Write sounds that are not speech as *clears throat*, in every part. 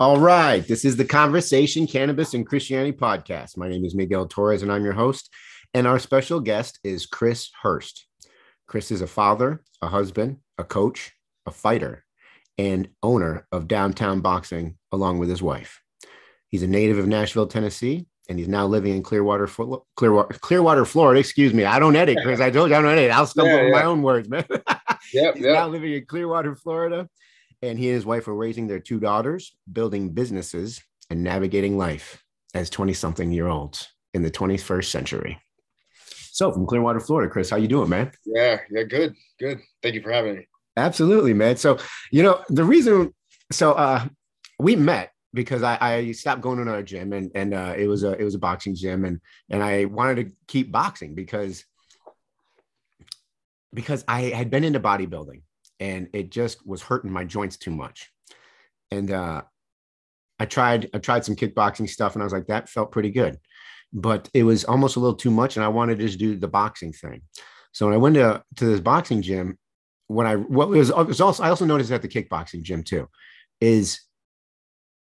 All right. This is the Conversation Cannabis and Christianity podcast. My name is Miguel Torres and I'm your host. And our special guest is Chris Hurst. Chris is a father, a husband, a coach, a fighter, and owner of Downtown Boxing along with his wife. He's a native of Nashville, Tennessee, and he's now living in Clearwater, Clearwater, Clearwater, Florida. Excuse me. I don't edit, Chris. I told you I don't edit. I'll stumble yeah, yeah. my own words, man. *laughs* Yep, he's yep. now living in Clearwater, Florida, and he and his wife are raising their two daughters, building businesses, and navigating life as 20-something year olds in the 21st century. So, from Clearwater, Florida, Chris, how you doing, man? Yeah, yeah, good, good. Thank you for having me. Absolutely, man. So, you know, the reason, so uh, we met because I, I stopped going to our gym and and uh, it was a it was a boxing gym and and I wanted to keep boxing because because I had been into bodybuilding and it just was hurting my joints too much. And uh, I tried I tried some kickboxing stuff and I was like that felt pretty good, but it was almost a little too much and I wanted to just do the boxing thing. So when I went to to this boxing gym, when I what was, was also I also noticed at the kickboxing gym too is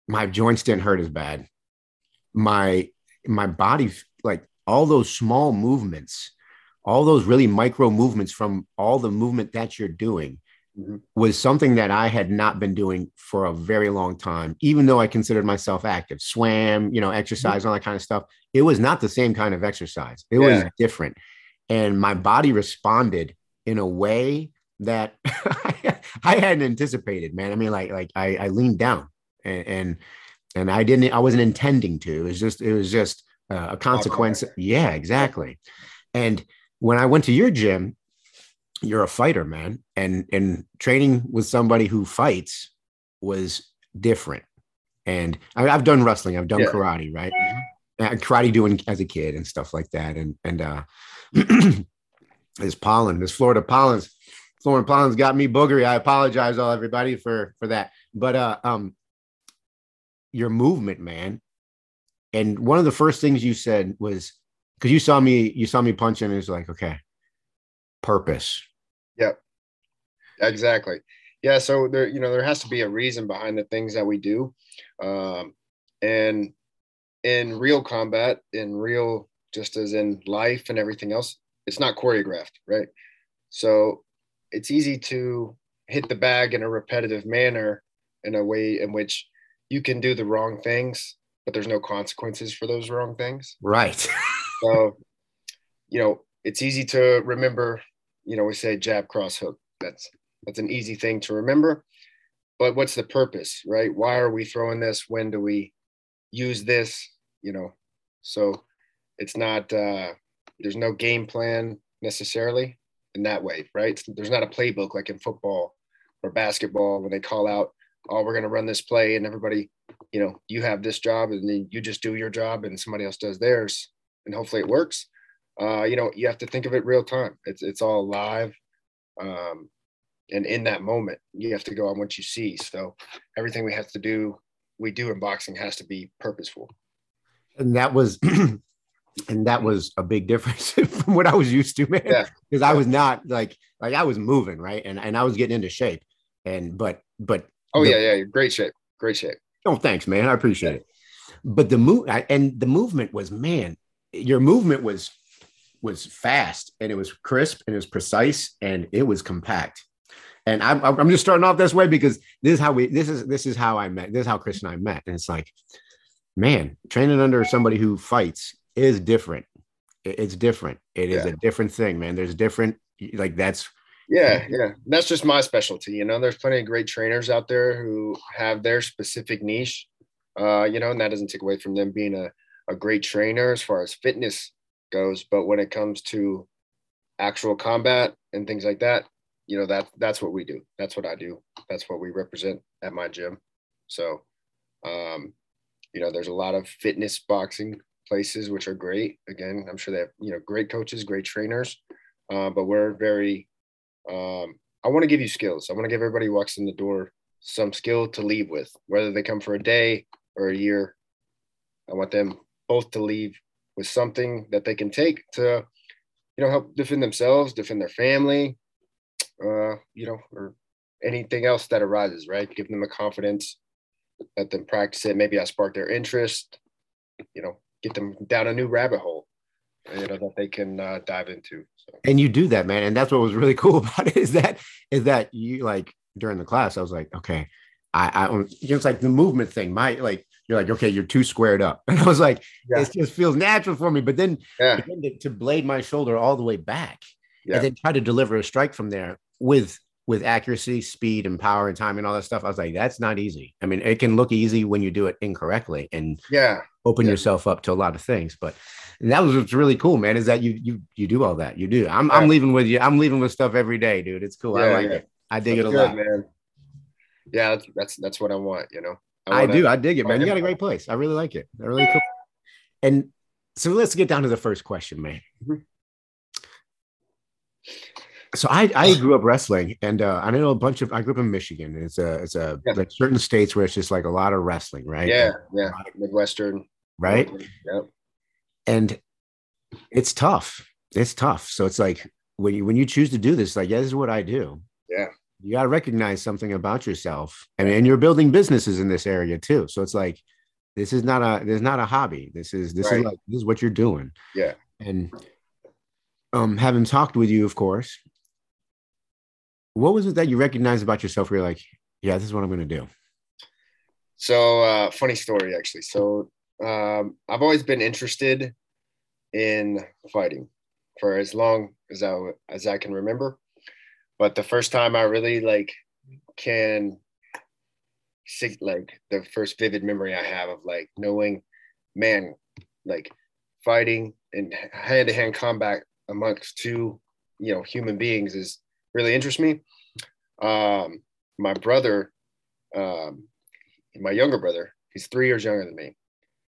my joints didn't hurt as bad. My my body like all those small movements, all those really micro movements from all the movement that you're doing mm-hmm. was something that I had not been doing for a very long time, even though I considered myself active, swam, you know, exercise, mm-hmm. all that kind of stuff. It was not the same kind of exercise. It yeah. was different. And my body responded in a way that *laughs* I hadn't anticipated, man. I mean, like, like I, I leaned down and, and, and I didn't, I wasn't intending to, it was just, it was just uh, a consequence. Yeah, exactly. And when I went to your gym, you're a fighter, man. And, and training with somebody who fights was different. And I, have done wrestling, I've done yeah. karate, right? Karate doing as a kid and stuff like that. And, and, uh, *clears throat* this pollen, this Florida pollen's Florida pollen's got me boogery. I apologize, all everybody, for for that. But uh, um, your movement, man. And one of the first things you said was because you saw me, you saw me punching, and was like, okay, purpose. Exactly. Yeah. So there, you know, there has to be a reason behind the things that we do. Um, and in real combat, in real, just as in life and everything else, it's not choreographed, right? So it's easy to hit the bag in a repetitive manner in a way in which you can do the wrong things, but there's no consequences for those wrong things. Right. *laughs* so, you know, it's easy to remember, you know, we say jab, cross, hook. That's that's an easy thing to remember. But what's the purpose, right? Why are we throwing this? When do we use this? You know, so it's not uh there's no game plan necessarily in that way, right? There's not a playbook like in football or basketball when they call out, oh, we're going to run this play and everybody, you know, you have this job and then you just do your job and somebody else does theirs and hopefully it works. Uh, you know, you have to think of it real time. It's, it's all live. Um, and in that moment, you have to go on what you see. So everything we have to do, we do in boxing has to be purposeful. And that was *clears throat* and that was a big difference *laughs* from what I was used to, man. Because yeah. I was not like like I was moving right, and and I was getting into shape, and but but oh the, yeah yeah great shape great shape. Oh thanks man, I appreciate yeah. it. But the move and the movement was man, your movement was was fast and it was crisp and it was precise and it was compact. And I'm I'm just starting off this way because this is how we this is this is how I met this is how Chris and I met, and it's like man, training under somebody who fights is different. It's different. It is yeah. a different thing, man. There's different, like that's. Yeah, yeah. That's just my specialty. You know, there's plenty of great trainers out there who have their specific niche, uh, you know, and that doesn't take away from them being a, a great trainer as far as fitness goes. But when it comes to actual combat and things like that, you know, that that's what we do. That's what I do. That's what we represent at my gym. So, um, you know, there's a lot of fitness boxing places, which are great. Again, I'm sure they have you know great coaches, great trainers, uh, but we're very. Um, I want to give you skills. I want to give everybody who walks in the door some skill to leave with, whether they come for a day or a year. I want them both to leave with something that they can take to, you know, help defend themselves, defend their family, uh, you know, or anything else that arises. Right, give them a confidence let them practice it. Maybe I spark their interest, you know, get them down a new rabbit hole, you know, that they can uh, dive into. So. And you do that, man. And that's what was really *laughs* cool about it is that, is that you like during the class, I was like, okay, I, I, you know, it's like the movement thing. My like, you're like, okay, you're too squared up. *laughs* And I was like, yeah. it just feels natural for me. But then, yeah. to, to, blade my shoulder all the way back yeah. and then try to deliver a strike from there with with accuracy, speed, and power and time and all that stuff. I was like, that's not easy. I mean, it can look easy when you do it incorrectly and yeah, open yeah. yourself up to a lot of things. But that was what's really cool, man, is that you you you do all that. You do. I'm yeah. I'm leaving with you. I'm leaving with stuff every day, dude. It's cool. I like it. I dig that's it a good, lot, man. Yeah, that's, that's that's what I want. You know, I, I do. I dig it, man. You got a great place. I really like it. I really cool. And so let's get down to the first question, man. Mm-hmm. So I, I grew up wrestling, and uh, I know a bunch of. I grew up in Michigan. It's a it's a yeah. like certain states where it's just like a lot of wrestling, right? Yeah, yeah, Midwestern, right? Yep. And it's tough. It's tough. So it's like when you when you choose to do this, like yeah, this is what I do. Yeah, you got to recognize something about yourself and, and you're building businesses in this area too so it's like this is not a this is not a hobby this is this right. is like this is what you're doing yeah and um having talked with you of course what was it that you recognized about yourself where you're like yeah this is what i'm going to do? So uh funny story actually. So um i've always been interested in fighting for as long as i as i can remember. But the first time I really like can see like the first vivid memory I have of like knowing, man, like fighting and hand to hand combat amongst two, you know, human beings is really interests me. Um, my brother, um, my younger brother, he's three years younger than me,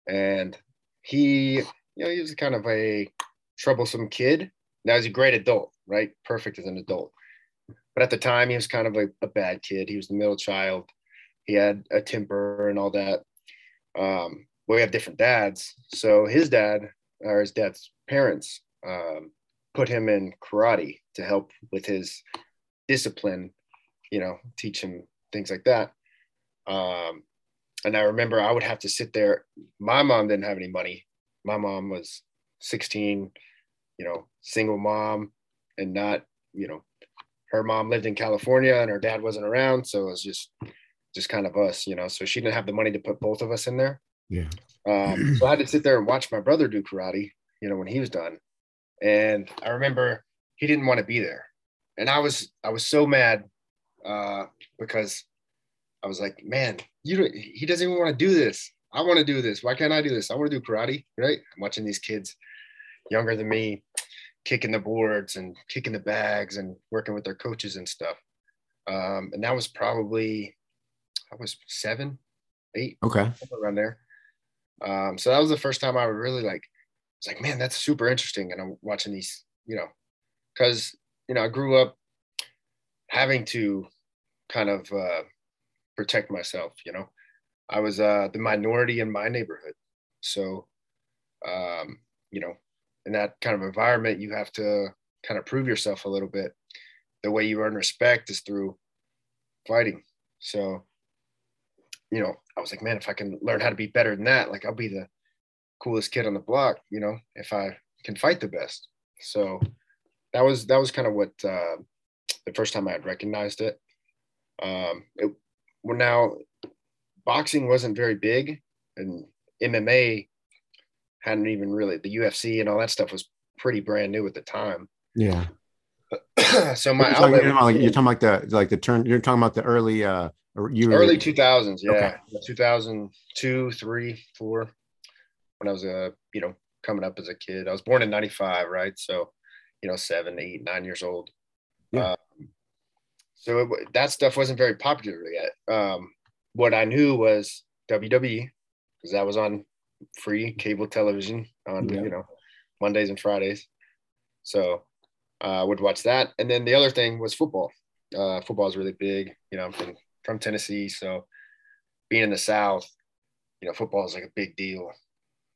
and he, you know, he was kind of a troublesome kid. Now he's a great adult, right? Perfect as an adult. But at the time, he was kind of a, a bad kid. He was the middle child. He had a temper and all that. Um, we have different dads. So his dad, or his dad's parents, um, put him in karate to help with his discipline, you know, teach him things like that. Um, and I remember I would have to sit there. My mom didn't have any money. My mom was 16, you know, single mom and not, you know, her mom lived in California and her dad wasn't around. So it was just, just kind of us, you know, so she didn't have the money to put both of us in there. Yeah. Um, so I had to sit there and watch my brother do karate, you know, when he was done. And I remember he didn't want to be there. And I was, I was so mad uh, because I was like, man, you don't, he doesn't even want to do this. I want to do this. Why can't I do this? I want to do karate, right? I'm watching these kids younger than me kicking the boards and kicking the bags and working with their coaches and stuff. Um, and that was probably I was seven, eight, okay, around there. Um, so that was the first time I was really like. It's like, man, that's super interesting. And I'm watching these, you know, because you know I grew up having to kind of uh, protect myself. You know, I was uh, the minority in my neighborhood, so um, you know in that kind of environment, you have to kind of prove yourself a little bit. The way you earn respect is through fighting. So, you know, I was like, man, if I can learn how to be better than that, like I'll be the coolest kid on the block, you know, if I can fight the best. So that was that was kind of what uh, the first time I had recognized it. Um, it well now boxing wasn't very big and MMA hadn't even really the UFC and all that stuff was pretty brand new at the time. Yeah. *clears throat* so my you're talking, about, like, you're talking about the like the turn. You're talking about the early uh you early two thousands. Yeah, okay. two thousand two, three, four. When I was a uh, you know coming up as a kid, I was born in ninety five, right? So you know seven, eight, nine years old. Yeah. Um, so it, that stuff wasn't very popular yet. Um, what I knew was WWE because that was on free cable television on yeah. you know Mondays and Fridays. So uh, I would watch that, and then the other thing was football. Uh, football is really big. You know, I'm from, from Tennessee, so being in the South, you know, football is like a big deal.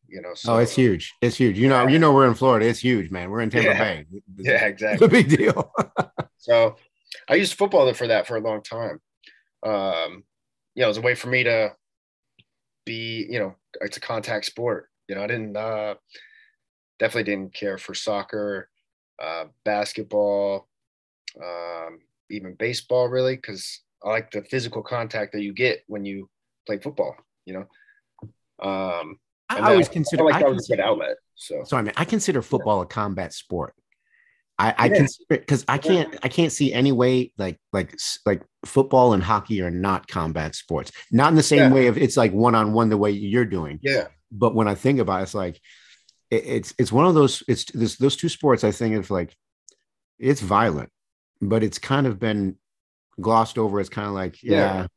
You know, so, oh, it's huge. It's huge. You know, you know, we're in Florida. It's huge, man. We're in Tampa yeah. Bay. *laughs* yeah, exactly. *laughs* It's a big deal. *laughs* so I used football for that for a long time. Um, you know, it was a way for me to be, you know, it's a contact sport. You know, I didn't uh, definitely didn't care for soccer, uh, basketball, um, even baseball, really, because I like the physical contact that you get when you play football. You know, um, I always consider like I that was a good outlet. So Sorry, man. I consider football a combat sport. I, I Yeah. consider because I can't I can't see any way like like like football and hockey are not combat sports. Not in the same Yeah. way of it's like one on one the way you're doing. yeah, But when I think about it, it's like it, it's it's one of those it's this those two sports I think of like it's violent, but it's kind of been glossed over It's kind of like yeah, Yeah.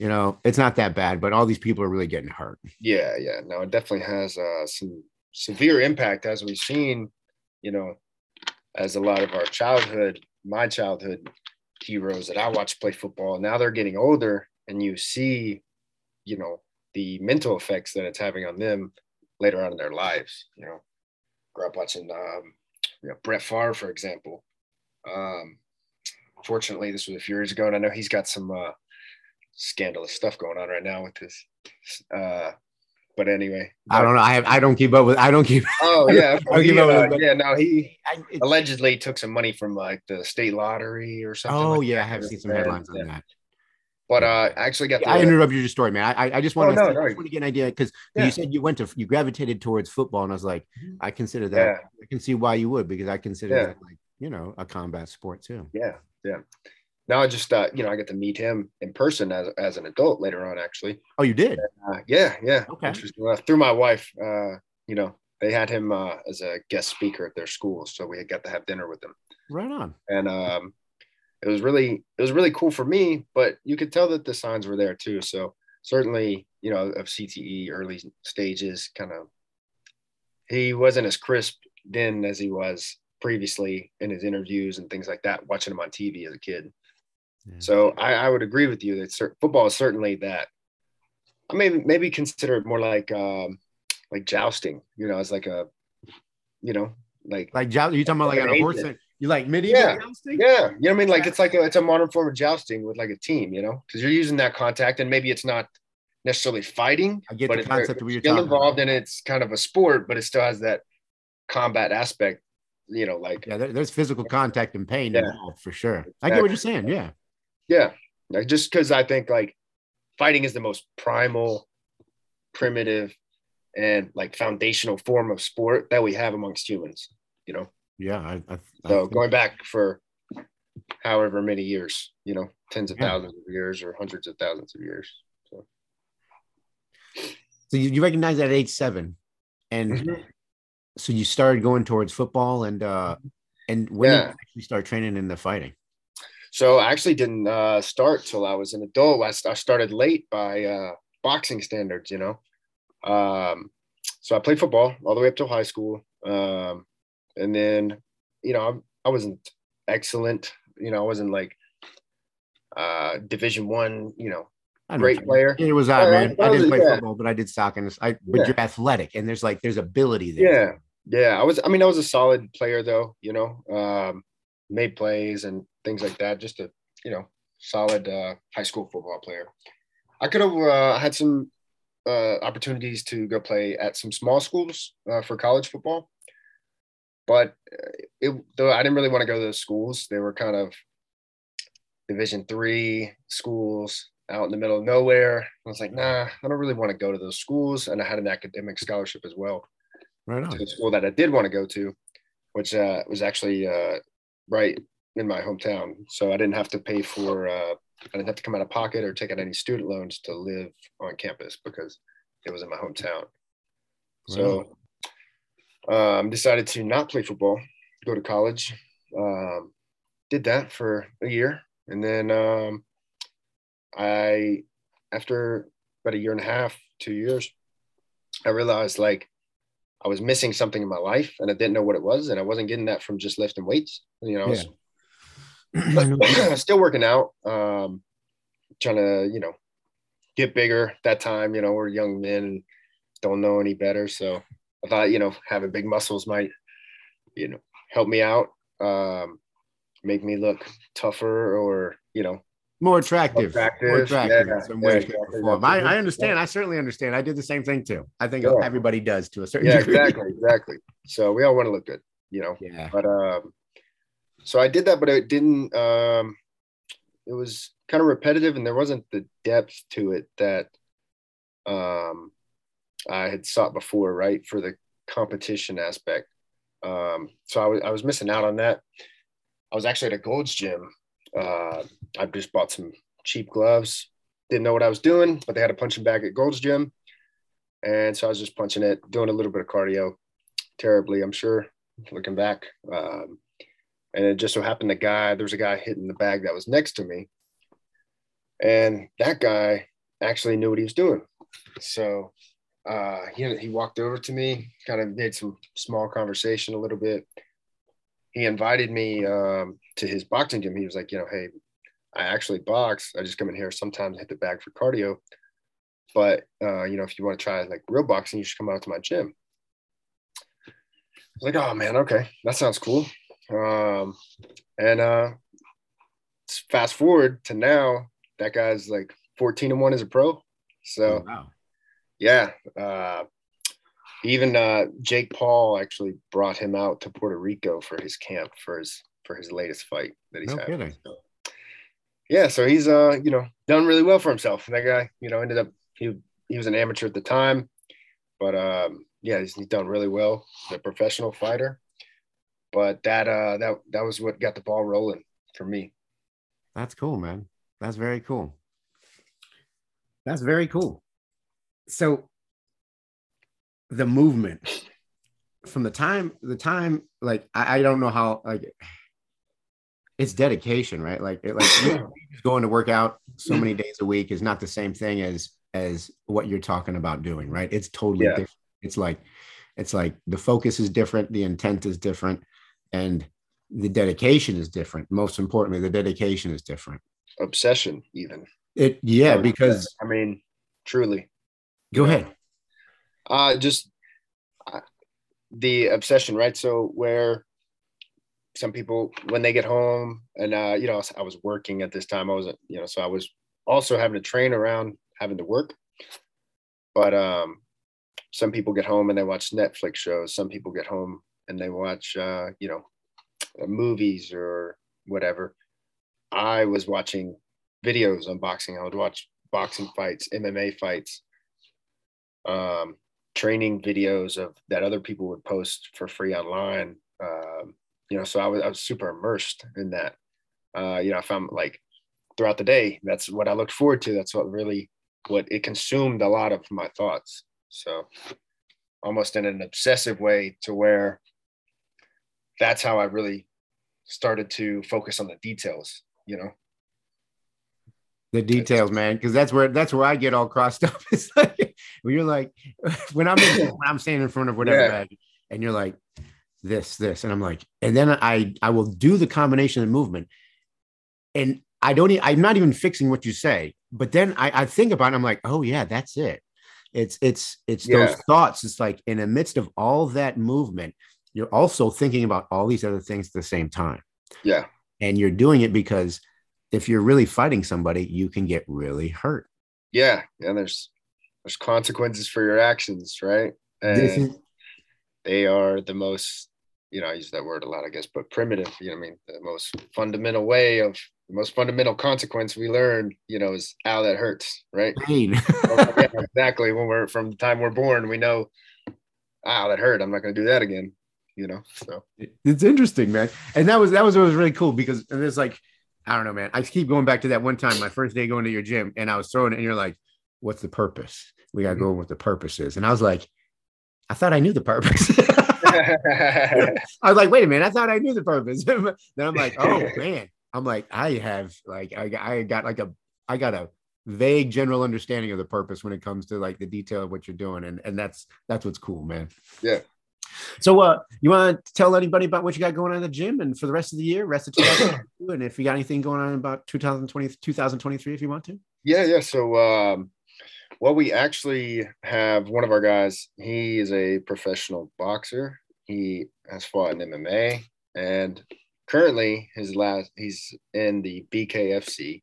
You know it's not that bad, but all these people are really getting hurt. yeah, yeah. No, it definitely has uh, some severe impact as we've seen. You know, as a lot of our childhood, my childhood heroes that I watched play football. Now they're getting older, and you see, you know, the mental effects that it's having on them later on in their lives. You know, grew up watching, um, you know, Brett Favre, for example. Um, fortunately, this was a few years ago, and I know he's got some uh, scandalous stuff going on right now with this. Uh, but anyway, I don't know. I have I don't keep up with I don't keep. Oh yeah, *laughs* I'll give he, up with uh, yeah. No, he I, it- allegedly took some money from like the state lottery or something. oh like yeah, that. I have seen some Yeah, headlines on that. But uh, I actually got. The, I interrupted your story, man. I I- I just want Oh, to, no, no. just want to get an idea because Yeah. you said you went to you gravitated towards football, and I was like, Mhm. I consider that. Yeah. I can see why you would because I consider Yeah. that like you know a combat sport too. yeah, yeah. Now I just uh, you know I get to meet him in person as as an adult later on. Actually, Oh, you did. uh, yeah, yeah. Okay. Interesting. Uh, through my wife, uh, you know, they had him uh, as a guest speaker at their school, so we had got to have dinner with him. Right on. and um, it was really it was really cool for me. But you could tell that the signs were there too. So certainly, you know, of CTE early stages, kind of, he wasn't as crisp then as he was previously in his interviews and things like that. Watching him on TV as a kid, Yeah. so I, I would agree with you that cer- football is certainly that. I may maybe consider it more like um, like jousting. You know, as like a, you know, like Like jou- you talking about like Like on a horse? You like medieval Yeah. jousting? Yeah, you know what I mean. Like it's like a, it's a modern form of jousting with like a team, you know, because you're using that contact, and maybe it's not necessarily fighting, I get but the concept of what you're talking involved, about. and it's kind of a sport, but it still has that combat aspect, you know, like Yeah, there, there's physical contact and pain Yeah. involved for sure. I get what you're saying. Yeah. Yeah, like just because I think like fighting is the most primal, primitive, and like foundational form of sport that we have amongst humans, you know. Yeah. I, I, I So think- going back for however many years, you know, tens of Yeah. thousands of years or hundreds of thousands of years. So so you, you recognize that at age seven, and Mhm. so you started going towards football and uh and when did you actually start training in the fighting? So I actually didn't uh, start till I was an adult. I, I started late by uh, boxing standards, you know. Um, so I played football all the way up till high school, um, and then, you know, I, I wasn't excellent. You know, I wasn't like uh, Division One. You know, I know great player. mean. It was I, Yeah, man. I I didn't was- play yeah. football, but I did soccer. And I, but Yeah. you're athletic, and there's like there's ability there. Yeah, yeah. I was. I mean, I was a solid player though. You know, um, made plays and things like that. Just a you know solid uh, high school football player. I could have uh, had some uh, opportunities to go play at some small schools uh, for college football, but uh, it though I didn't really want to go to those schools. They were kind of Division three schools out in the middle of nowhere. I was like, nah, I don't really want to go to those schools. And I had an academic scholarship as well Right on. to a school that I did want to go to, which uh, was actually uh, right in my hometown. So I didn't have to pay for, uh, I didn't have to come out of pocket or take out any student loans to live on campus because it was in my hometown. So um, decided to not play football, go to college. Um, did that for a year. And then um, I, after about a year and a half, two years, I realized like I was missing something in my life and I didn't know what it was. And I wasn't getting that from just lifting weights. You know, I was Yeah. *clears throat* *clears throat* still working out, um, trying to, you know, get bigger that time. You know, we're young men and don't know any better. So I thought, you know, having big muscles might, you know, help me out, um, make me look tougher or, you know, more attractive, Attractive, more attractive. yeah, in some yeah, way, shape, exactly. or form. I, I understand. I certainly understand. I did the same thing too. I think Yeah. everybody does to a certain Yeah, degree. exactly, exactly. So we all want to look good, you know. Yeah. But um, so I did that, but it didn't. Um, it was kind of repetitive, and there wasn't the depth to it that um, I had sought before, right? For the competition aspect. Um, so I was I was missing out on that. I was actually at a Gold's Gym. Uh, I just bought some cheap gloves. Didn't know what I was doing, but they had a punching bag at Gold's Gym, and so I was just punching it, doing a little bit of cardio. Terribly, I'm sure, looking back. Um, and it just so happened the guy there was a guy hitting the bag that was next to me, and that guy actually knew what he was doing. So uh, he he walked over to me, kind of made some small conversation a little bit. He invited me um, to his boxing gym. He was like, you know, hey, I actually box. I just come in here sometimes hit the bag for cardio. But uh, you know, if you want to try like real boxing, you should come out to my gym. I was like, oh man, okay, that sounds cool. Um, and uh, fast forward to now, that guy's like 14 and one as a pro. So Oh, wow. yeah, uh, even uh, Jake Paul actually brought him out to Puerto Rico for his camp for his for his latest fight that he's No having. kidding. So, yeah, so he's uh you know done really well for himself. That guy you know ended up he he was an amateur at the time, but um yeah he's, he's done really well. He's a professional fighter, but that uh that that was what got the ball rolling for me. That's cool, man. That's very cool. That's very cool. So the movement from the time the time like I, I don't know how like it's dedication, right? Like it, like *laughs* going to work out so many days a week is not the same thing as as what you're talking about doing, right? It's totally Yeah. different. It's like it's like the focus is different, the intent is different, and the dedication is different. Most importantly, the dedication is different. Obsession, even. It yeah, because I mean, truly. go ahead. Uh, just uh, the obsession, right? So where some people, when they get home, and uh, you know, I was working at this time. I wasn't, you know, so I was also having to train around having to work. But um, some people get home and they watch Netflix shows. Some people get home and they watch, uh, you know, movies or whatever. I was watching videos on boxing. I would watch boxing *sighs* fights, MMA fights, um, training videos of that other people would post for free online. Um, you know, so I was I was super immersed in that. Uh, you know, if I'm like throughout the day, that's what I looked forward to. That's what really what it consumed a lot of my thoughts. So almost in an obsessive way to where that's how I really started to focus on the details, you know. The details, man, because that's where that's where I get all crossed *laughs* up. It's like when you're like *laughs* when I'm in, *laughs* when I'm standing in front of whatever Yeah. bag, and you're like this, this, and I'm like, and then I I will do the combination of movement, and I don't. I'm not even fixing what you say, but then I, I think about it. I'm like, oh yeah, that's it. It's it's it's those thoughts. It's like in the midst of all that movement, you're also thinking about all these other things at the same time Yeah. and you're doing it because if you're really fighting somebody you can get really hurt Yeah. And there's there's consequences for your actions, right? And is they are the most, you know, I use that word a lot, I guess, but primitive, you know I mean? The most fundamental way of the most fundamental consequence we learn, you know, is ow, that hurts, right? pain *laughs* oh, yeah, exactly. When we're from the time we're born, we know, ow, that hurt. I'm not going to do that again, you know? So, it's interesting man and that was that was what was really cool because and it's like i don't know man i keep going back to that one time my first day going to your gym and i was throwing it and you're like what's the purpose we gotta go mm-hmm. over what the purpose is and i was like i thought i knew the purpose *laughs* *laughs* I was like, wait a minute, I thought I knew the purpose. *laughs* then I'm like, oh man, I'm like, I have like, I, I got like a, I got a vague general understanding of the purpose when it comes to like the detail of what you're doing, and and that's that's what's cool, man. Yeah. So, uh, you want to tell anybody about what you got going on in the gym and for the rest of the year, rest of 2022, and if you got anything going on about 2020, 2023, if you want to. yeah, yeah. So, um, well, we actually have one of our guys. He is a professional boxer. He has fought in MMA, and currently his last he's in the BKFC,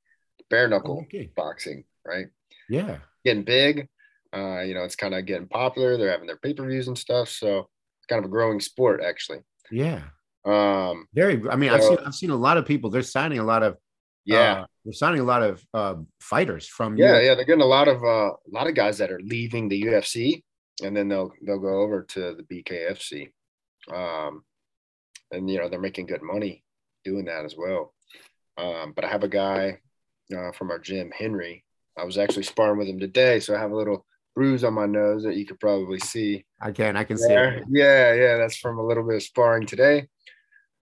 bare knuckle Okay. boxing, right? Yeah. Getting big. Uh, you know, it's kind of getting popular. They're having their pay per views and stuff. So kind of a growing sport, actually. Yeah. Um, Very. I mean, I've seen I've seen a lot of people. They're signing a lot of yeah. uh, they're signing a lot of uh, fighters from yeah, Europe. yeah, they're getting a lot of uh, a lot of guys that are leaving the UFC, and then they'll they'll go over to the BKFC, um, and you know they're making good money doing that as well. Um, but I have a guy uh, from our gym, Henry. I was actually sparring with him today, so I have a little bruise on my nose that you could probably see. I can I can see it. Yeah, yeah, that's from a little bit of sparring today.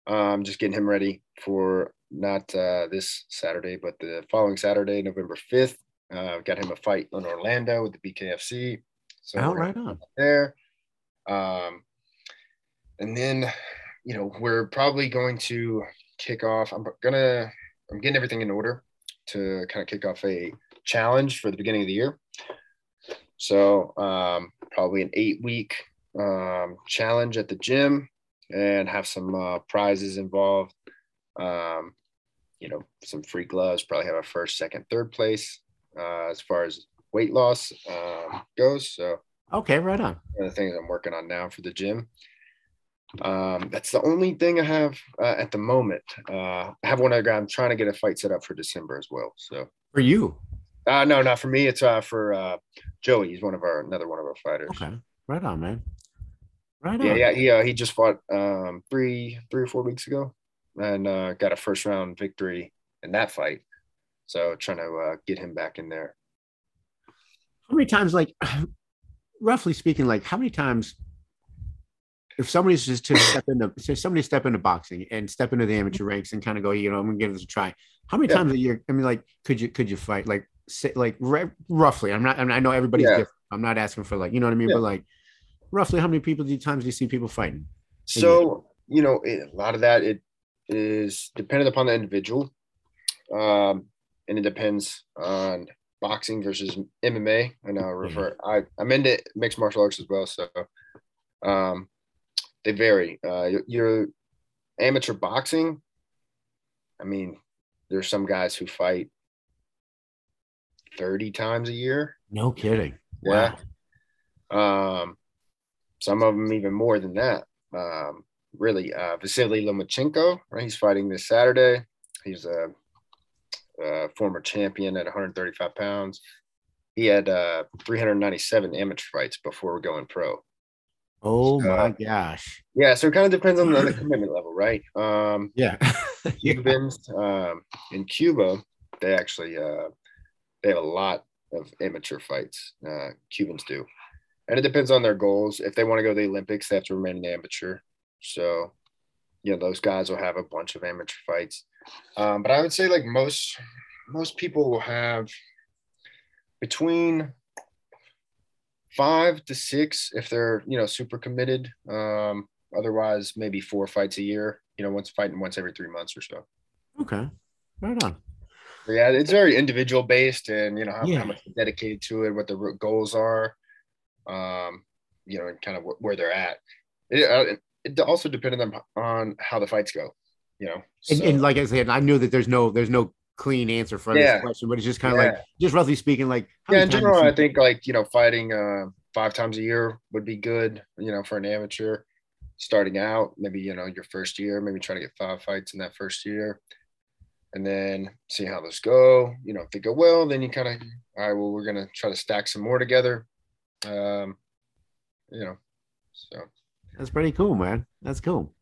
Um, just getting him ready for not uh, this Saturday, but the following Saturday, November 5th. Uh, I've got him a fight in Orlando with the BKFC. So Oh, right on. there. Um, and then, you know, we're probably going to kick off. I'm gonna, I'm getting everything in order to kind of kick off a challenge for the beginning of the year. So um, probably an eight week um, challenge at the gym and have some uh, prizes involved. Um, you know, some free gloves. Probably have a first, second, third place uh, as far as weight loss um, goes. So Okay, right on. one of the things I'm working on now for the gym. Um, that's the only thing I have uh, at the moment. Uh, I have one other guy. I'm trying to get a fight set up for December as well. So, For you. Uh, no, not for me. It's uh, for uh, Joey. He's one of our another one of our fighters. Okay. Right on, man. Right on. Yeah, yeah, he uh, he just fought um, three three or four weeks ago, and uh, got a first round victory in that fight. So trying to uh, get him back in there. How many times, like, *sighs* roughly speaking, like, how many times, if somebody's just to *coughs* step into, say somebody step into boxing and step into the amateur ranks and kind of go, you know, I'm gonna give this a try. How many Yeah. times a year? I mean, like, could you could you fight like, say, like, r- roughly? I'm not. I, I know everybody's Yeah. different. I'm not asking for like, you know what I mean, Yeah. but like, roughly, how many people do you times do you see people fighting? So you know, it, a lot of that it is dependent upon the individual, um, and it depends on boxing versus MMA. And I'll refer. I I'm into mixed martial arts as well, so um, they vary. Uh, your, your amateur boxing, I mean, there's some guys who fight thirty times a year. No kidding. Yeah. Wow. Um, some of them even more than that. Um, really, uh, Vasily Lomachenko, right? He's fighting this Saturday. He's a, a former champion at 135 pounds. He had uh, 397 amateur fights before going pro. Oh So- my gosh. Yeah, so it kind of depends on the, on the commitment level, right? Um, Yeah. yeah. *laughs* Cubans um, in Cuba, they actually uh, they have a lot of amateur fights. Uh, Cubans do, and it depends on their goals. If they want to go to the Olympics, they have to remain an amateur. So, you know, those guys will have a bunch of amateur fights. Um, but I would say like most most people will have between five to six if they're you know super committed. Um, otherwise, maybe four fights a year. You know, once fighting once every three months or so. Okay. Right on. Yeah, it's very individual based, and you know how, Yeah. how much they're dedicated to it, what the goals are, um, you know, and kind of wh- where they're at. It, uh, it also depended on on how the fights go. You know, And, So, and like I said, I knew that there's no there's no clean answer for Yeah. this question, but it's just kind of like just roughly speaking, like yeah, in general, I think like you know, fighting uh, five times a year would be good. You know, for an amateur starting out, maybe you know your first year, maybe try to get five fights in that first year, and then see how those go. You know, if they go well, then you kind of all right. Well, we're gonna try to stack some more together. Um, you know, so That's pretty cool, man. That's cool.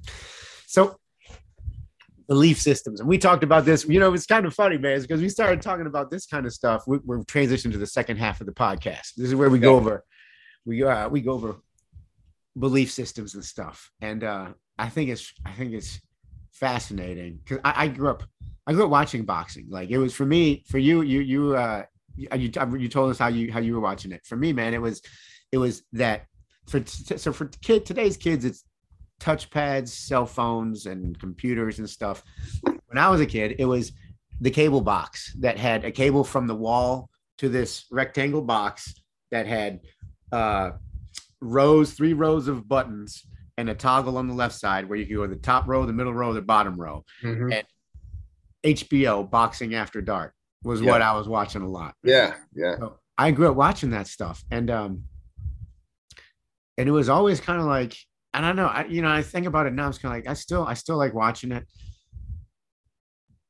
So belief systems, and we talked about this. You know, it's kind of funny, man, because we started talking about this kind of stuff. We, we're transitioning to the second half of the podcast. This is where we go over we uh we go over belief systems and stuff. And uh I think it's I think it's fascinating because I, I grew up I grew up watching boxing. Like it was for me, for you, you you uh you, you you told us how you how you were watching it. For me, man, it was it was that for so for kid today's kids it's touchpads cell phones and computers and stuff when i was a kid it was the cable box that had a cable from the wall to this rectangle box that had uh rows three rows of buttons and a toggle on the left side where you can go the top row the middle row the bottom row Mhm. hbo boxing after dark was Yeah. what I was watching a lot. Yeah, yeah, So I grew up watching that stuff, and um, and it was always kind of like and I don't know. I you know I think about it now. It's kind of like I still I still like watching it,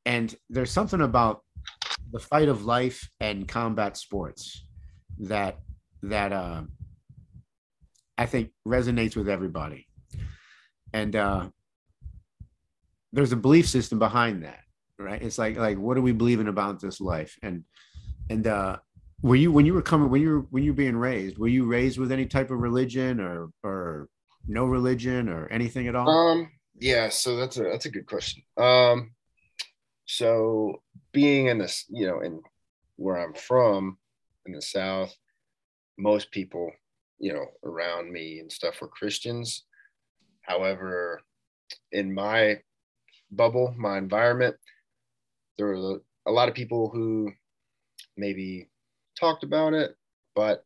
and there's something about the fight of life and combat sports that that uh, I think resonates with everybody, and uh, there's a belief system behind that, right? It's like like what are we believing about this life, and and uh, were you when you were coming when you were when you were being raised, were you raised with any type of religion or or no religion or anything at all? Um, yeah, so that's a that's a good question. Um, so being in this, you know, in where I'm from in the South, most people, you know, around me and stuff were Christians. However, in my bubble, my environment, there were a lot of people who maybe talked about it, but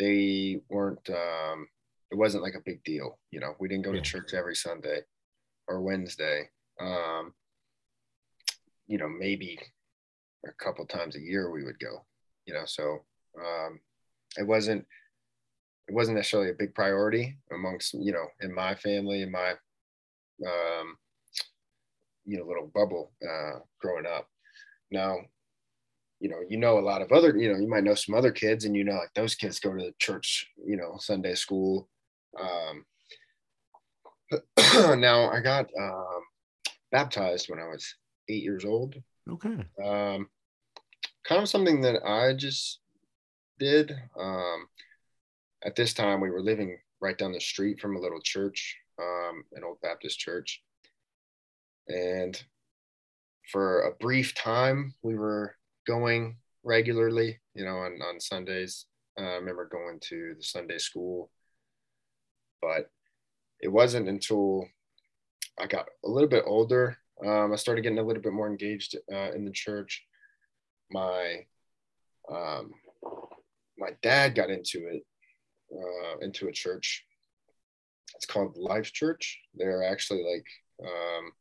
they weren't um it wasn't like a big deal. You know, we didn't go to church every Sunday or Wednesday. Um, you know, maybe a couple times a year we would go, you know, so um it wasn't it wasn't necessarily a big priority amongst, you know, in my family, in my um you know, little bubble uh growing up. Now, you know, you know a lot of other, you know, you might know some other kids and you know like those kids go to the church, you know, Sunday school. Um *clears throat* now I got um baptized when I was eight years old. okay. Um kind of something that I just did. Um at this time we were living right down the street from a little church, um, an old Baptist church. And for a brief time we were going regularly, you know, on, on Sundays. Uh, I remember going to the Sunday school, but it wasn't until I got a little bit older. Um, I started getting a little bit more engaged uh, in the church. My um, my dad got into it, uh, into a church. It's called Life Church. They're actually like um,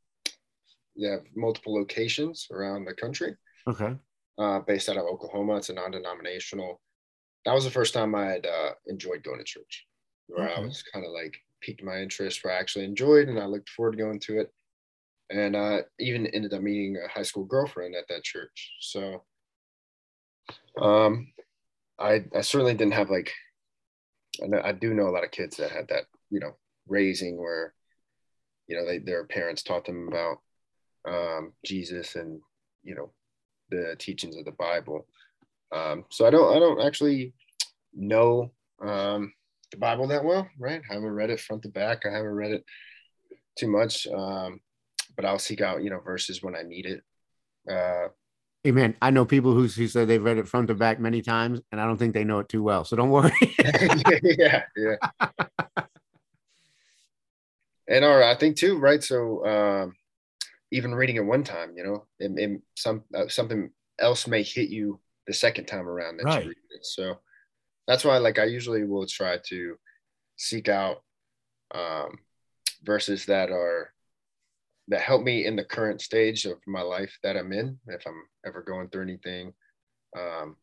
they have multiple locations around the country Okay. uh, based out of Oklahoma. It's a non-denominational. That was the first time I had uh, enjoyed going to church, where I was kind of like piqued my interest, where I actually enjoyed, and I looked forward to going to it. And uh, even ended up meeting a high school girlfriend at that church. So, um, I I certainly didn't have like, I, know, I do know a lot of kids that had that, you know, raising where, you know, they their parents taught them about um, Jesus and you know the teachings of the Bible. Um, so I don't I don't actually know um, the Bible that well, right? I haven't read it front to back. I haven't read it too much, um, but I'll seek out you know verses when I need it. Uh, Hey man, I know people who, who say they've read it front to back many times, and I don't think they know it too well. So don't worry. *laughs* yeah, yeah. and all right, I think too, right? So um, even reading it one time, you know, it, it, some uh, something else may hit you the second time around that Right. you read it. So that's why, like, I usually will try to seek out um, verses that are that help me in the current stage of my life that I'm in. If I'm ever going through anything, um,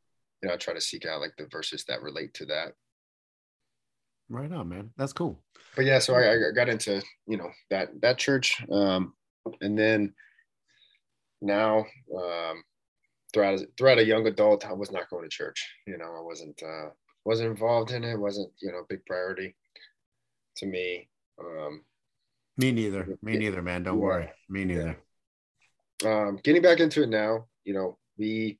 you know, I try to seek out like the verses that relate to that. right on, man. That's cool. but yeah, so I, I got into you know that that church, um, and then now um, throughout throughout a young adult, I was not going to church. You know, I wasn't uh, wasn't involved in it. wasn't you know a big priority to me. Um, Me neither. Me neither, man. Don't Yeah. worry. Me neither. um, getting back into it now, you know, we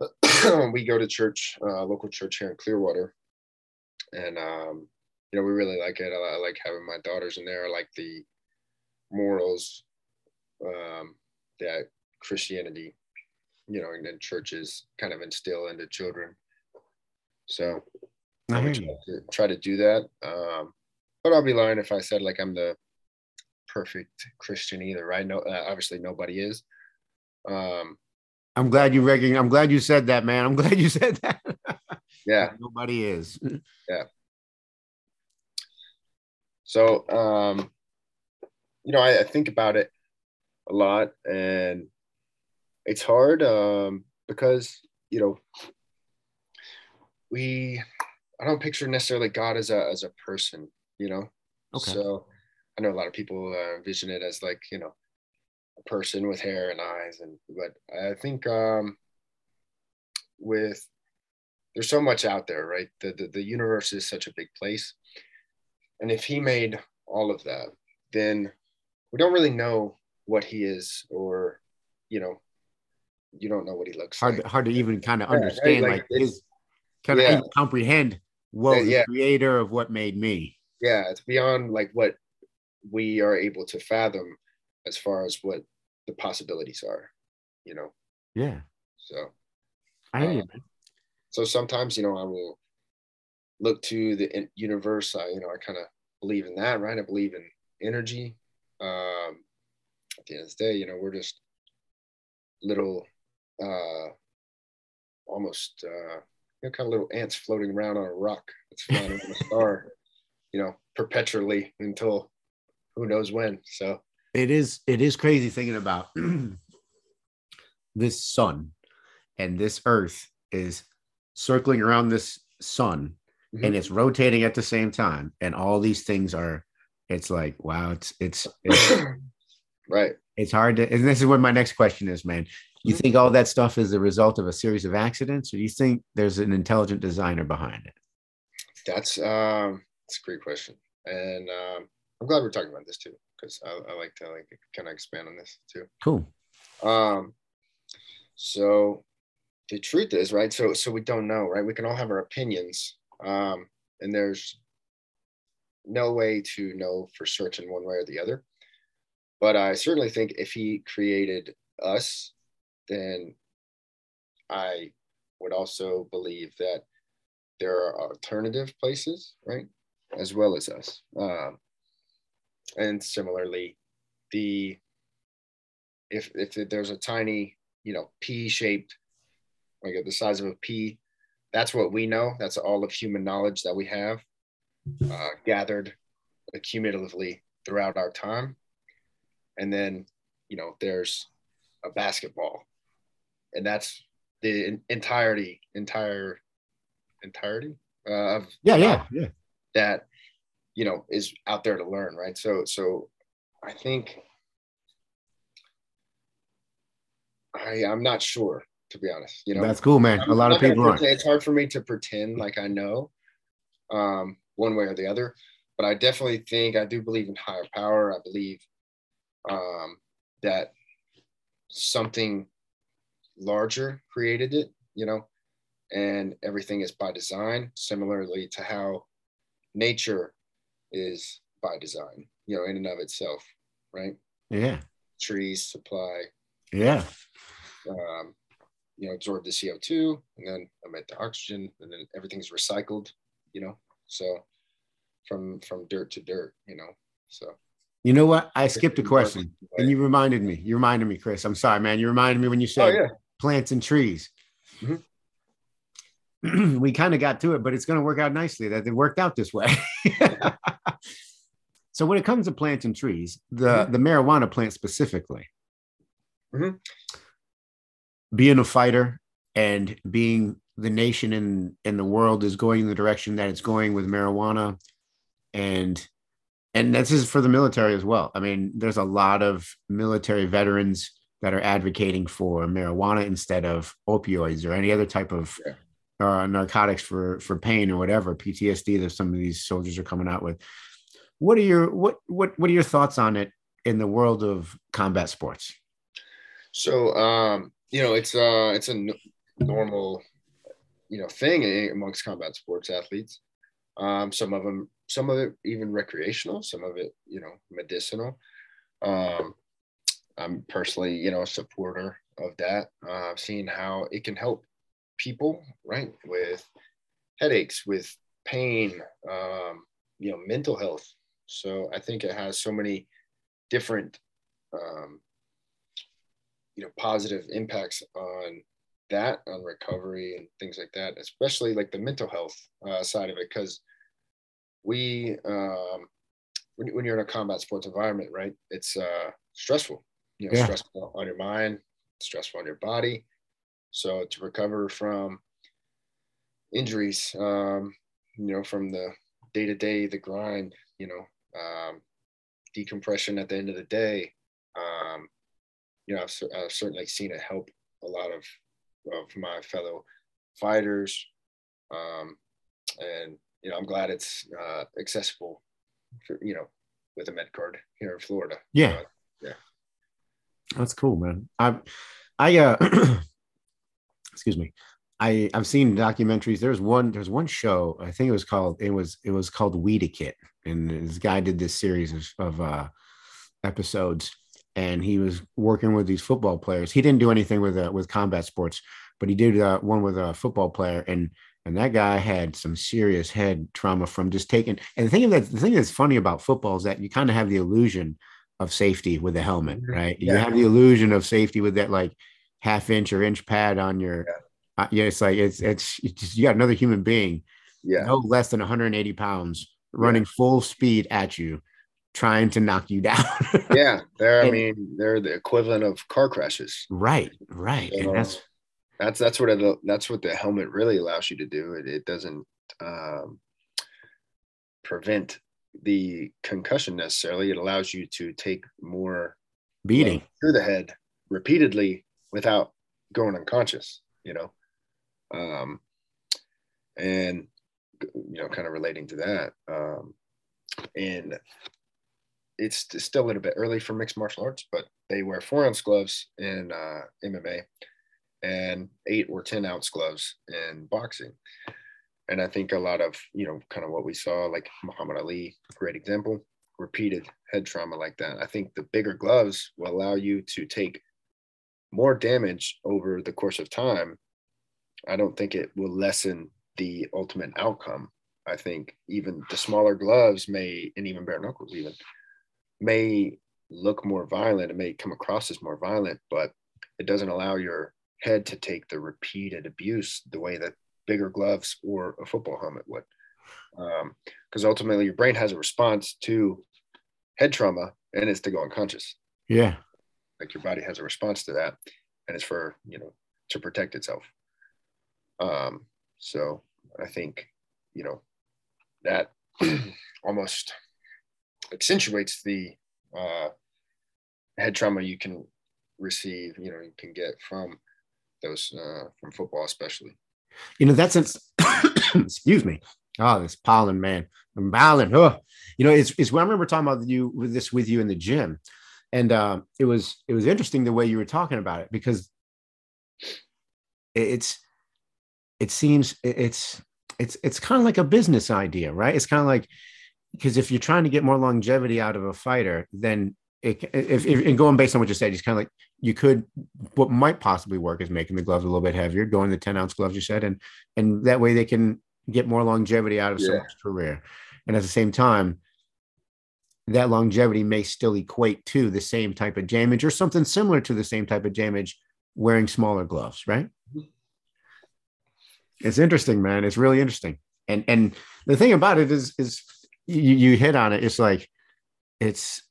*clears throat* we go to church, uh, local church here in Clearwater, and um, you know, we really like it. I, I like having my daughters in there. I like the morals um, that Christianity, you know, and then churches kind of instill into children. So I try to, try to do that. Um, but I'll be lying if I said like I'm the perfect Christian either, right? No, uh, obviously nobody is. Um, I'm glad you recognize. I'm glad you said that, man. I'm *laughs* glad you said that. yeah. *laughs* Nobody is. Yeah. So, um, you know, I, I think about it a lot, and it's hard um, because you know we I don't picture necessarily God as a as a person, you know. Okay. So I know a lot of people uh, envision it as like you know a person with hair and eyes, and but I think um, with there's so much out there, right? The, the the universe is such a big place, and if He made all of that, then we don't really know what He is, or you know, you don't know what He looks hard like. Hard to even kind of yeah, understand, right? like, like his kind of yeah. comprehend. Well, yeah, the creator of what made me. Yeah, it's beyond like what we are able to fathom as far as what the possibilities are, you know. Yeah. So I um, So sometimes, you know, I will look to the universe. I, you know, I kind of believe in that, right? I believe in energy. Um, at the end of the day, you know, we're just little, uh, almost, uh, you know, kind of little ants floating around on a rock that's flying on a star, *laughs* you know, perpetually until who knows when. So it is it is crazy thinking about *clears throat* this sun and this earth is circling around this sun mm-hmm. and it's rotating at the same time and all these things are it's like wow it's it's, it's *clears throat* right it's hard to and this is what my next question is man you mm-hmm. think all that stuff is the result of a series of accidents or do you think there's an intelligent designer behind it that's um that's a great question and um I'm glad we're talking about this too because I, I, like to like kind of expand on this too. Cool. Um, so the truth is, right? So so we don't know, right? We can all have our opinions, um, and there's no way to know for certain one way or the other. But I certainly think if he created us, then I would also believe that there are alternative places, right, as well as us. Um, and similarly the if if there's a tiny you know pea shaped like the size of a pea that's what we know. That's all of human knowledge that we have uh, gathered accumulatively throughout our time. And then you know there's a basketball. And that's the entirety entire entirety uh, of yeah yeah yeah that you know is out there to learn right? So so i think i i'm not sure to be honest you know? That's cool man. A lot of people aren't. it's hard for me to pretend like i know um one way or the other but i definitely think i do believe in higher power. I believe um that something larger created it you know and everything is by design similarly to how nature is by design, you know, in and of itself, right? Yeah. Trees supply. Yeah. Um, you know, absorb the CO2 and then emit the oxygen and then everything's recycled, you know. So from from dirt to dirt, you know. So you know what? I skipped a question and you reminded me. You reminded me, Chris. I'm sorry, man. You reminded me when you said oh, yeah. plants and trees. Mm-hmm. *clears throat* we kind of got to it, but it's going to work out nicely that it worked out this way. *laughs* so when it comes to plants and trees, the mm-hmm. the marijuana plant specifically, mm-hmm. being a fighter and being the nation in in the world is going in the direction that it's going with marijuana, and and this is for the military as well. I mean, there's a lot of military veterans that are advocating for marijuana instead of opioids or any other type of yeah uh, narcotics for for pain or whatever PTSD that some of these soldiers are coming out with. What are your what what what are your thoughts on it in the world of combat sports? So um, you know, it's uh it's a n- normal you know thing amongst combat sports athletes. Um, some of them, some of it even recreational, some of it you know medicinal. Um, I'm personally you know a supporter of that. Uh, seeing how it can help people, right, with headaches, with pain, um, you know, mental health. So I think it has so many different, um, you know, positive impacts on that, on recovery and things like that, especially like the mental health uh, side of it, because we, um, when, when, you're in a combat sports environment, right, it's uh, stressful, you know, yeah. stressful on your mind, stressful on your body. So to recover from injuries, um, you know, from the day to day, the grind, you know, um, decompression at the end of the day, um, you know, I've, I've, certainly seen it help a lot of, of my fellow fighters. Um, and, you know, I'm glad it's uh, accessible for, you know, with a med card here in Florida. Yeah. Uh, yeah. That's cool, man. I, I, uh, *clears throat* excuse me. I I've seen documentaries. There's one there's one show I think it was called it was it was called Weediquette, and this guy did this series of, of uh, episodes, and he was working with these football players. He didn't do anything with uh, with combat sports, but he did uh, one with a football player, and and that guy had some serious head trauma from just taking. And the thing that the thing that's funny about football is that you kind of have the illusion of safety with the helmet, mm-hmm. right? Yeah. You have the illusion of safety with that like half inch or inch pad on your yeah uh, yeah, it's like it's, it's, it's just, you got another human being, yeah, no less than 180 pounds, running yeah. full speed at you, trying to knock you *laughs* down. yeah, they're and, I mean they're the equivalent of car crashes. Right, right, so, and that's that's that's what it, that's what the helmet really allows you to do. It, it doesn't um, prevent the concussion necessarily. It allows you to take more beating through the head repeatedly without going unconscious. You know um, and you know, kind of relating to that. Um, and it's still a little bit early for mixed martial arts, but they wear four ounce gloves in uh, MMA and eight or 10 ounce gloves in boxing. And I think a lot of, you know, kind of what we saw, like Muhammad Ali, great example, repeated head trauma like that. I think the bigger gloves will allow you to take more damage over the course of time I don't think it will lessen the ultimate outcome. I think even the smaller gloves may, and even bare knuckles even, may look more violent. It may come across as more violent, but it doesn't allow your head to take the repeated abuse the way that bigger gloves or a football helmet would. Because um, ultimately, your brain has a response to head trauma, and it's to go unconscious. Yeah, like your body has a response to that, and it's for you know to protect itself. Um, so I think, you know, that *clears throat* almost accentuates the uh, head trauma you can receive, you know, you can get from those, uh, from football, especially. You know, that's, *coughs* excuse me. Oh, this pollen, man. I'm pollen. Oh, you know, it's, it's when I remember talking about you with this with you in the gym. And uh, it was, it was interesting the way you were talking about it because it's, it seems it's it's it's kind of like a business idea, right? It's kind of like because if you're trying to get more longevity out of a fighter, then it, if, if and going based on what you said, it's kind of like you could what might possibly work is making the gloves a little bit heavier, going the 10 ounce gloves you said, and and that way they can get more longevity out of yeah. someone's career. And at the same time, that longevity may still equate to the same type of damage or something similar to the same type of damage wearing smaller gloves, right? Mm-hmm. it's interesting, man. It's really interesting. And and the thing about it is is you, you hit on it. It's like it's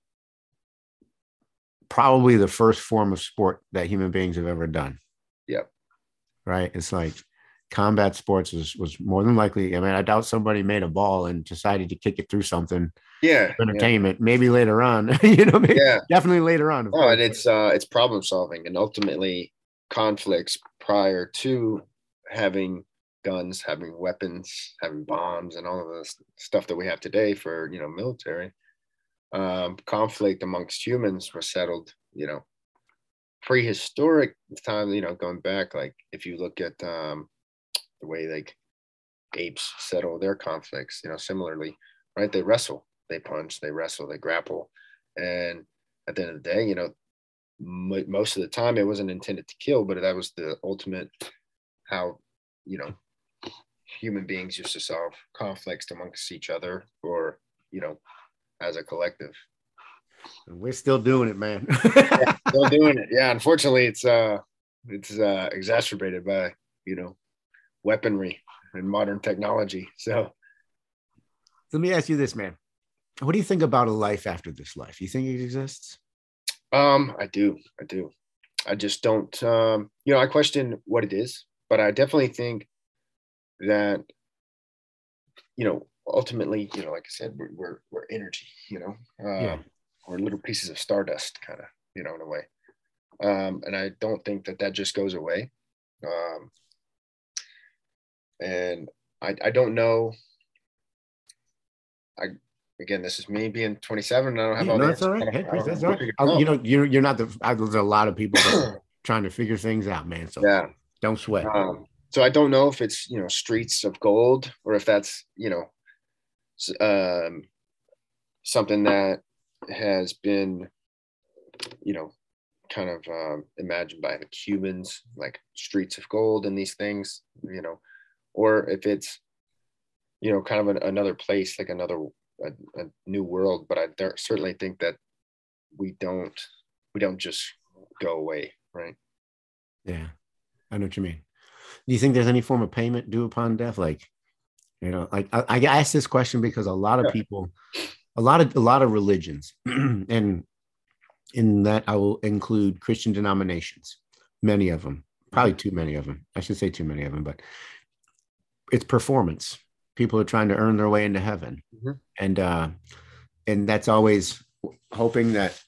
probably the first form of sport that human beings have ever done. Yep. Right. It's like combat sports was was more than likely. I mean, I doubt somebody made a ball and decided to kick it through something. Yeah. entertainment. Yeah. Maybe later on. *laughs* you know, maybe, yeah. definitely later on. Oh, and it's uh it's problem solving and ultimately conflicts prior to having guns, having weapons, having bombs, and all of the stuff that we have today for you know military. Um, conflict amongst humans was settled, you know, prehistoric time. You know, going back, like if you look at um, the way like apes settle their conflicts, you know, similarly, right? They wrestle, they punch, they wrestle, they grapple, and at the end of the day, you know, m- most of the time it wasn't intended to kill, but that was the ultimate how you know human beings used to solve conflicts amongst each other or you know as a collective. We're still doing it man. *laughs* Yeah, still doing it. Yeah unfortunately it's uh it's uh exacerbated by you know weaponry and modern technology. So let me ask you this man what do you think about a life after this life you think it exists um i do i do I just don't, um, you know, I question what it is, but I definitely think that, you know, ultimately, you know, like I said, we're, we're, we're energy, you know, uh, yeah. or little pieces of stardust kind of, you know, in a way. Um, and I don't think that that just goes away. Um, and I, I don't know. I again, this is me being 27. and I don't have yeah, all no, that's all right. Hey, Chris, that's all right. you know, you're you're not the. I, there's a lot of people *clears throat* trying to figure things out, man. So yeah, don't sweat. Um, so I don't know if it's you know streets of gold or if that's you know um, something that has been you know kind of um, imagined by the Cubans, like streets of gold and these things, you know, or if it's you know kind of an, another place like another a, a new world, but I certainly think that we don't we don't just go away, right? Yeah, I know what you mean. Do you think there's any form of payment due upon death? Like, you know, like I, I ask this question because a lot of yeah. people, a lot of a lot of religions, *clears throat* and in that I will include Christian denominations, many of them, probably too many of them. I should say too many of them, but it's performance people are trying to earn their way into heaven mm-hmm. and uh and that's always hoping that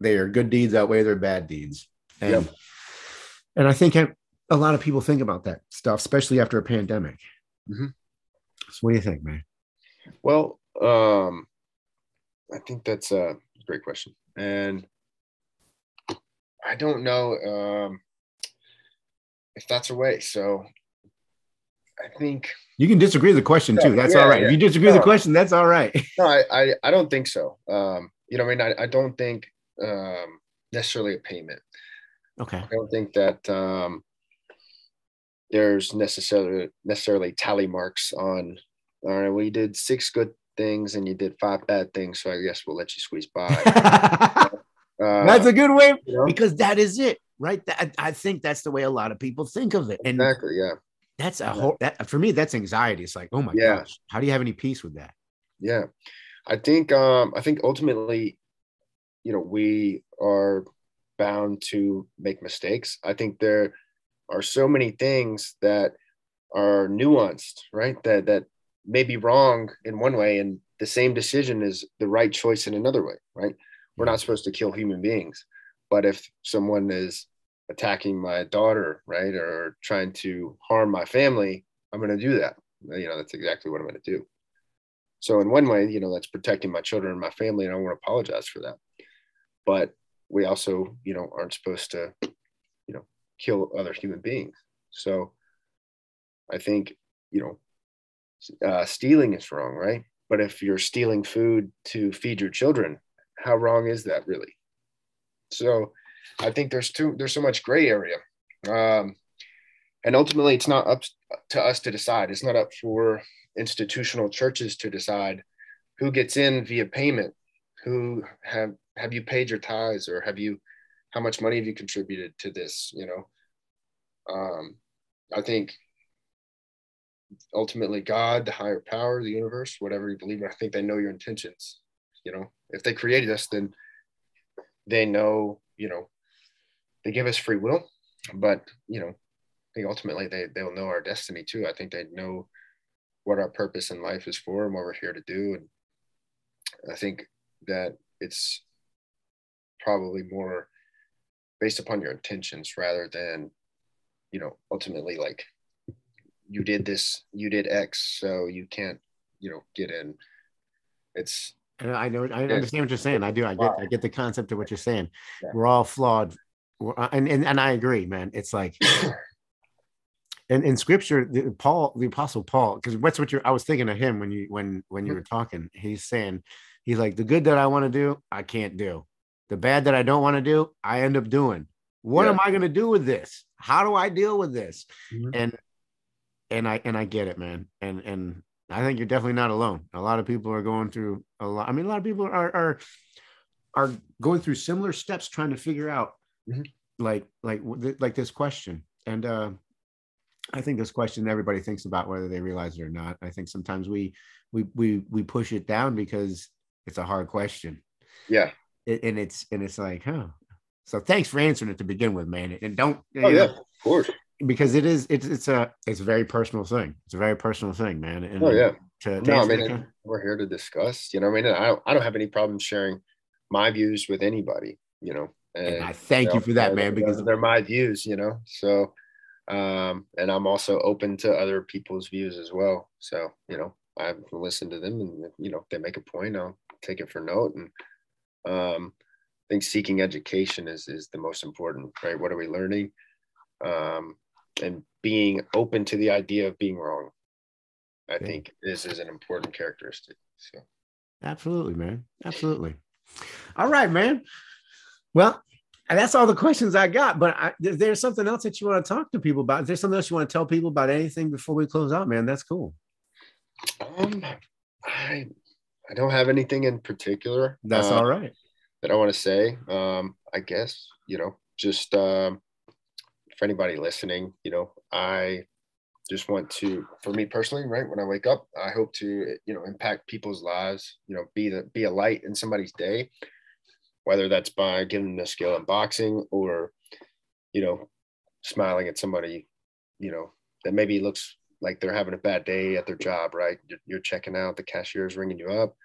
their good deeds outweigh their bad deeds and yep. and i think a lot of people think about that stuff especially after a pandemic mm-hmm. so what do you think man well um i think that's a great question and i don't know um if that's a way so i think you can disagree with the question too. That's yeah, all right. Yeah. If you disagree no, with the question, that's all right. *laughs* no, I, I, I don't think so. Um, you know, I mean, I, I don't think um, necessarily a payment. Okay. I don't think that um, there's necessarily necessarily tally marks on. All right, we did six good things and you did five bad things, so I guess we'll let you squeeze by. *laughs* uh, that's a good way you know? because that is it, right? That, I think that's the way a lot of people think of it. And exactly, yeah that's a whole that for me that's anxiety. It's like oh my yeah. gosh how do you have any peace with that? Yeah. I think um i think ultimately you know we are bound to make mistakes. I think there are so many things that are nuanced right that that may be wrong in one way and the same decision is the right choice in another way right? We're not supposed to kill human beings but if someone is attacking my daughter, right, or trying to harm my family, I'm going to do that. You know, that's exactly what I'm going to do. So in one way, you know, that's protecting my children and my family, and I want to apologize for that. But we also, you know, aren't supposed to, you know, kill other human beings. So I think, you know, uh, stealing is wrong, right? But if you're stealing food to feed your children, how wrong is that really? So I think there's too there's so much gray area, um, and ultimately it's not up to us to decide. It's not up for institutional churches to decide who gets in via payment, who have have you paid your tithes or have you how much money have you contributed to this you know? Um, i think ultimately god the higher power the universe whatever you believe in i think they know your intentions you know? If they created us then they know you know they give us free will, but you know, I think ultimately they they'll know our destiny too. I think they know what our purpose in life is for and what we're here to do. And I think that it's probably more based upon your intentions rather than, you know, ultimately like you did this, you did X, so you can't, you know, get in. It's I know I understand what you're saying. I do. I get I get the concept of what you're saying. Yeah. We're all flawed uh, and, and and I agree, man. It's like *coughs* and in scripture, the, Paul, the apostle Paul, because what's what you're I was thinking of him when you when when you were talking. He's saying, he's like, the good that I want to do, I can't do. The bad that I don't want to do, I end up doing. What yeah. am I gonna do with this? How do I deal with this? Mm-hmm. And and I and I get it, man. And and I think you're definitely not alone. A lot of people are going through a lot. I mean, a lot of people are are are going through similar steps trying to figure out mm-hmm. like like like this question and uh i think this question everybody thinks about whether they realize it or not i think sometimes we we we we push it down because it's a hard question yeah it, and it's and it's like huh So thanks for answering it to begin with, man. And don't oh, yeah, know, of course. Because it is it's it's a it's a very personal thing. It's a very personal thing, man. And oh yeah. To, to no, I mean we're here to discuss. You know, I mean, I don't I don't have any problem sharing my views with anybody, you know. And, and I thank you, know, you for that, man, because they're my views, you know. So um, and I'm also open to other people's views as well. So, you know, I listen to them and, you know, if they make a point, I'll take it for note. And um, I think seeking education is, is the most important, right? What are we learning? Um, and being open to the idea of being wrong, I yeah. think this is an important characteristic. So, absolutely, man. Absolutely. All right, man. Well, that's all the questions I got. But I, is there something else that you want to talk to people about? Is there something else you want to tell people about anything before we close out, man? That's cool. Um, I I don't have anything in particular. That's uh, all right. That I want to say. Um, I guess you know, just um, for anybody listening, you know, I just want to, for me personally, right when I wake up, I hope to you know impact people's lives. You know, be the be a light in somebody's day whether that's by giving them a skill in boxing or, you know, smiling at somebody, you know, that maybe looks like they're having a bad day at their job, right? You're, checking out, the cashier's ringing you up.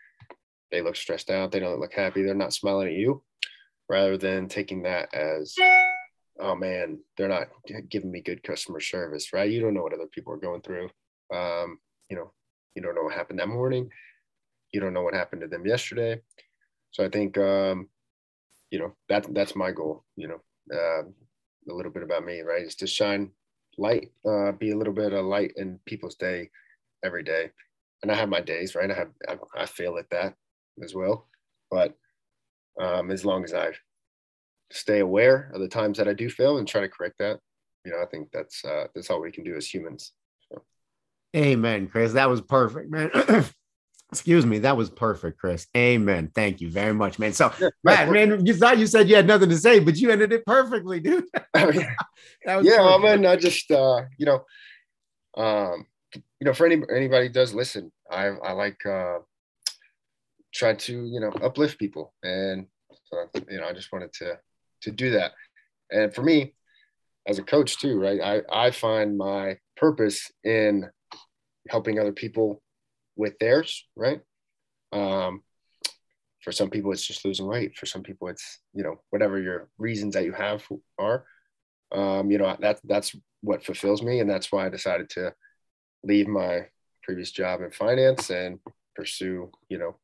They look stressed out. They don't look happy. They're not smiling at you rather than taking that as, oh man, they're not giving me good customer service, right? You don't know what other people are going through. Um, you know, you don't know what happened that morning. You don't know what happened to them yesterday. So I think um, you know that that's my goal you know uh, a little bit about me right is to shine light uh, be a little bit of light in people's day every day and i have my days right i have i, I fail at that as well but um, as long as i stay aware of the times that i do fail and try to correct that you know i think that's uh, that's all we can do as humans so. amen chris that was perfect man *clears throat* Excuse me, that was perfect, Chris. Amen. Thank you very much, man. So, man, man, you thought you said you had nothing to say, but you ended it perfectly, dude. *laughs* *laughs* Oh, yeah, yeah well, man, I just, uh, you know, um, you know, for any anybody does listen, I I like uh, try to you know uplift people, and so you know, I just wanted to to do that. And for me, as a coach too, right? I I find my purpose in helping other people with theirs, right? Um, for some people, it's just losing weight. For some people, it's you know whatever your reasons that you have are. Um, you know that that's what fulfills me, and that's why I decided to leave my previous job in finance and pursue you know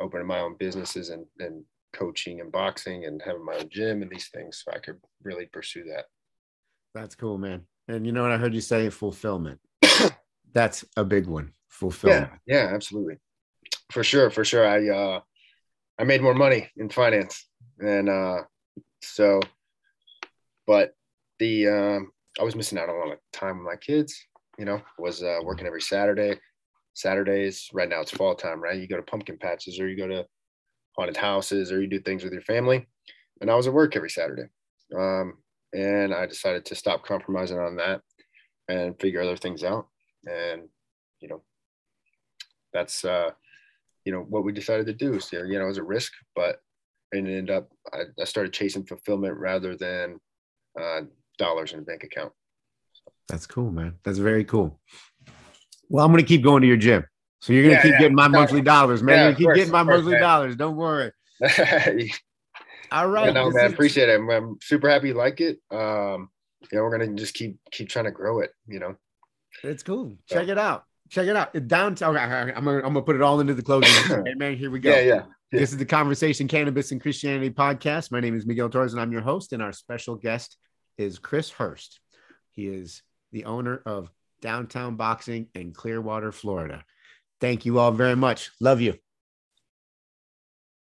opening my own businesses and and coaching and boxing and having my own gym and these things so I could really pursue that. That's cool, man. And you know what I heard you say fulfillment. *coughs* That's a big one fulfillment. Yeah, yeah, absolutely. For sure, for sure. I uh I made more money in finance. And uh so but the um I was missing out on a lot of time with my kids, you know, was uh working every Saturday. Saturdays, right now it's fall time, right? You go to pumpkin patches or you go to haunted houses or you do things with your family. And I was at work every Saturday. Um, and I decided to stop compromising on that and figure other things out. And, you know, that's uh, you know what we decided to do. So you know, it was a risk, but it ended up I, I started chasing fulfillment rather than uh, dollars in a bank account. That's cool, man. That's very cool. Well, I'm gonna keep going to your gym. So you're gonna yeah, keep yeah. getting my monthly dollars, man. Yeah, you're keep course, getting my course, monthly man. dollars. Don't worry. *laughs* All right. You know, man, is... appreciate it. I'm, super happy you like it. Um, you know, we're gonna just keep keep trying to grow it. You know, it's cool. Check it out. Check it out. Downtown. Okay, I'm gonna, I'm gonna put it all into the closing. *clears throat* hey, man, here we go. Yeah, yeah. This is the Conversation Cannabis and Christianity podcast. My name is Miguel Torres, and I'm your host. And our special guest is Chris Hurst. He is the owner of Downtown Boxing in Clearwater, Florida. Thank you all very much. Love you.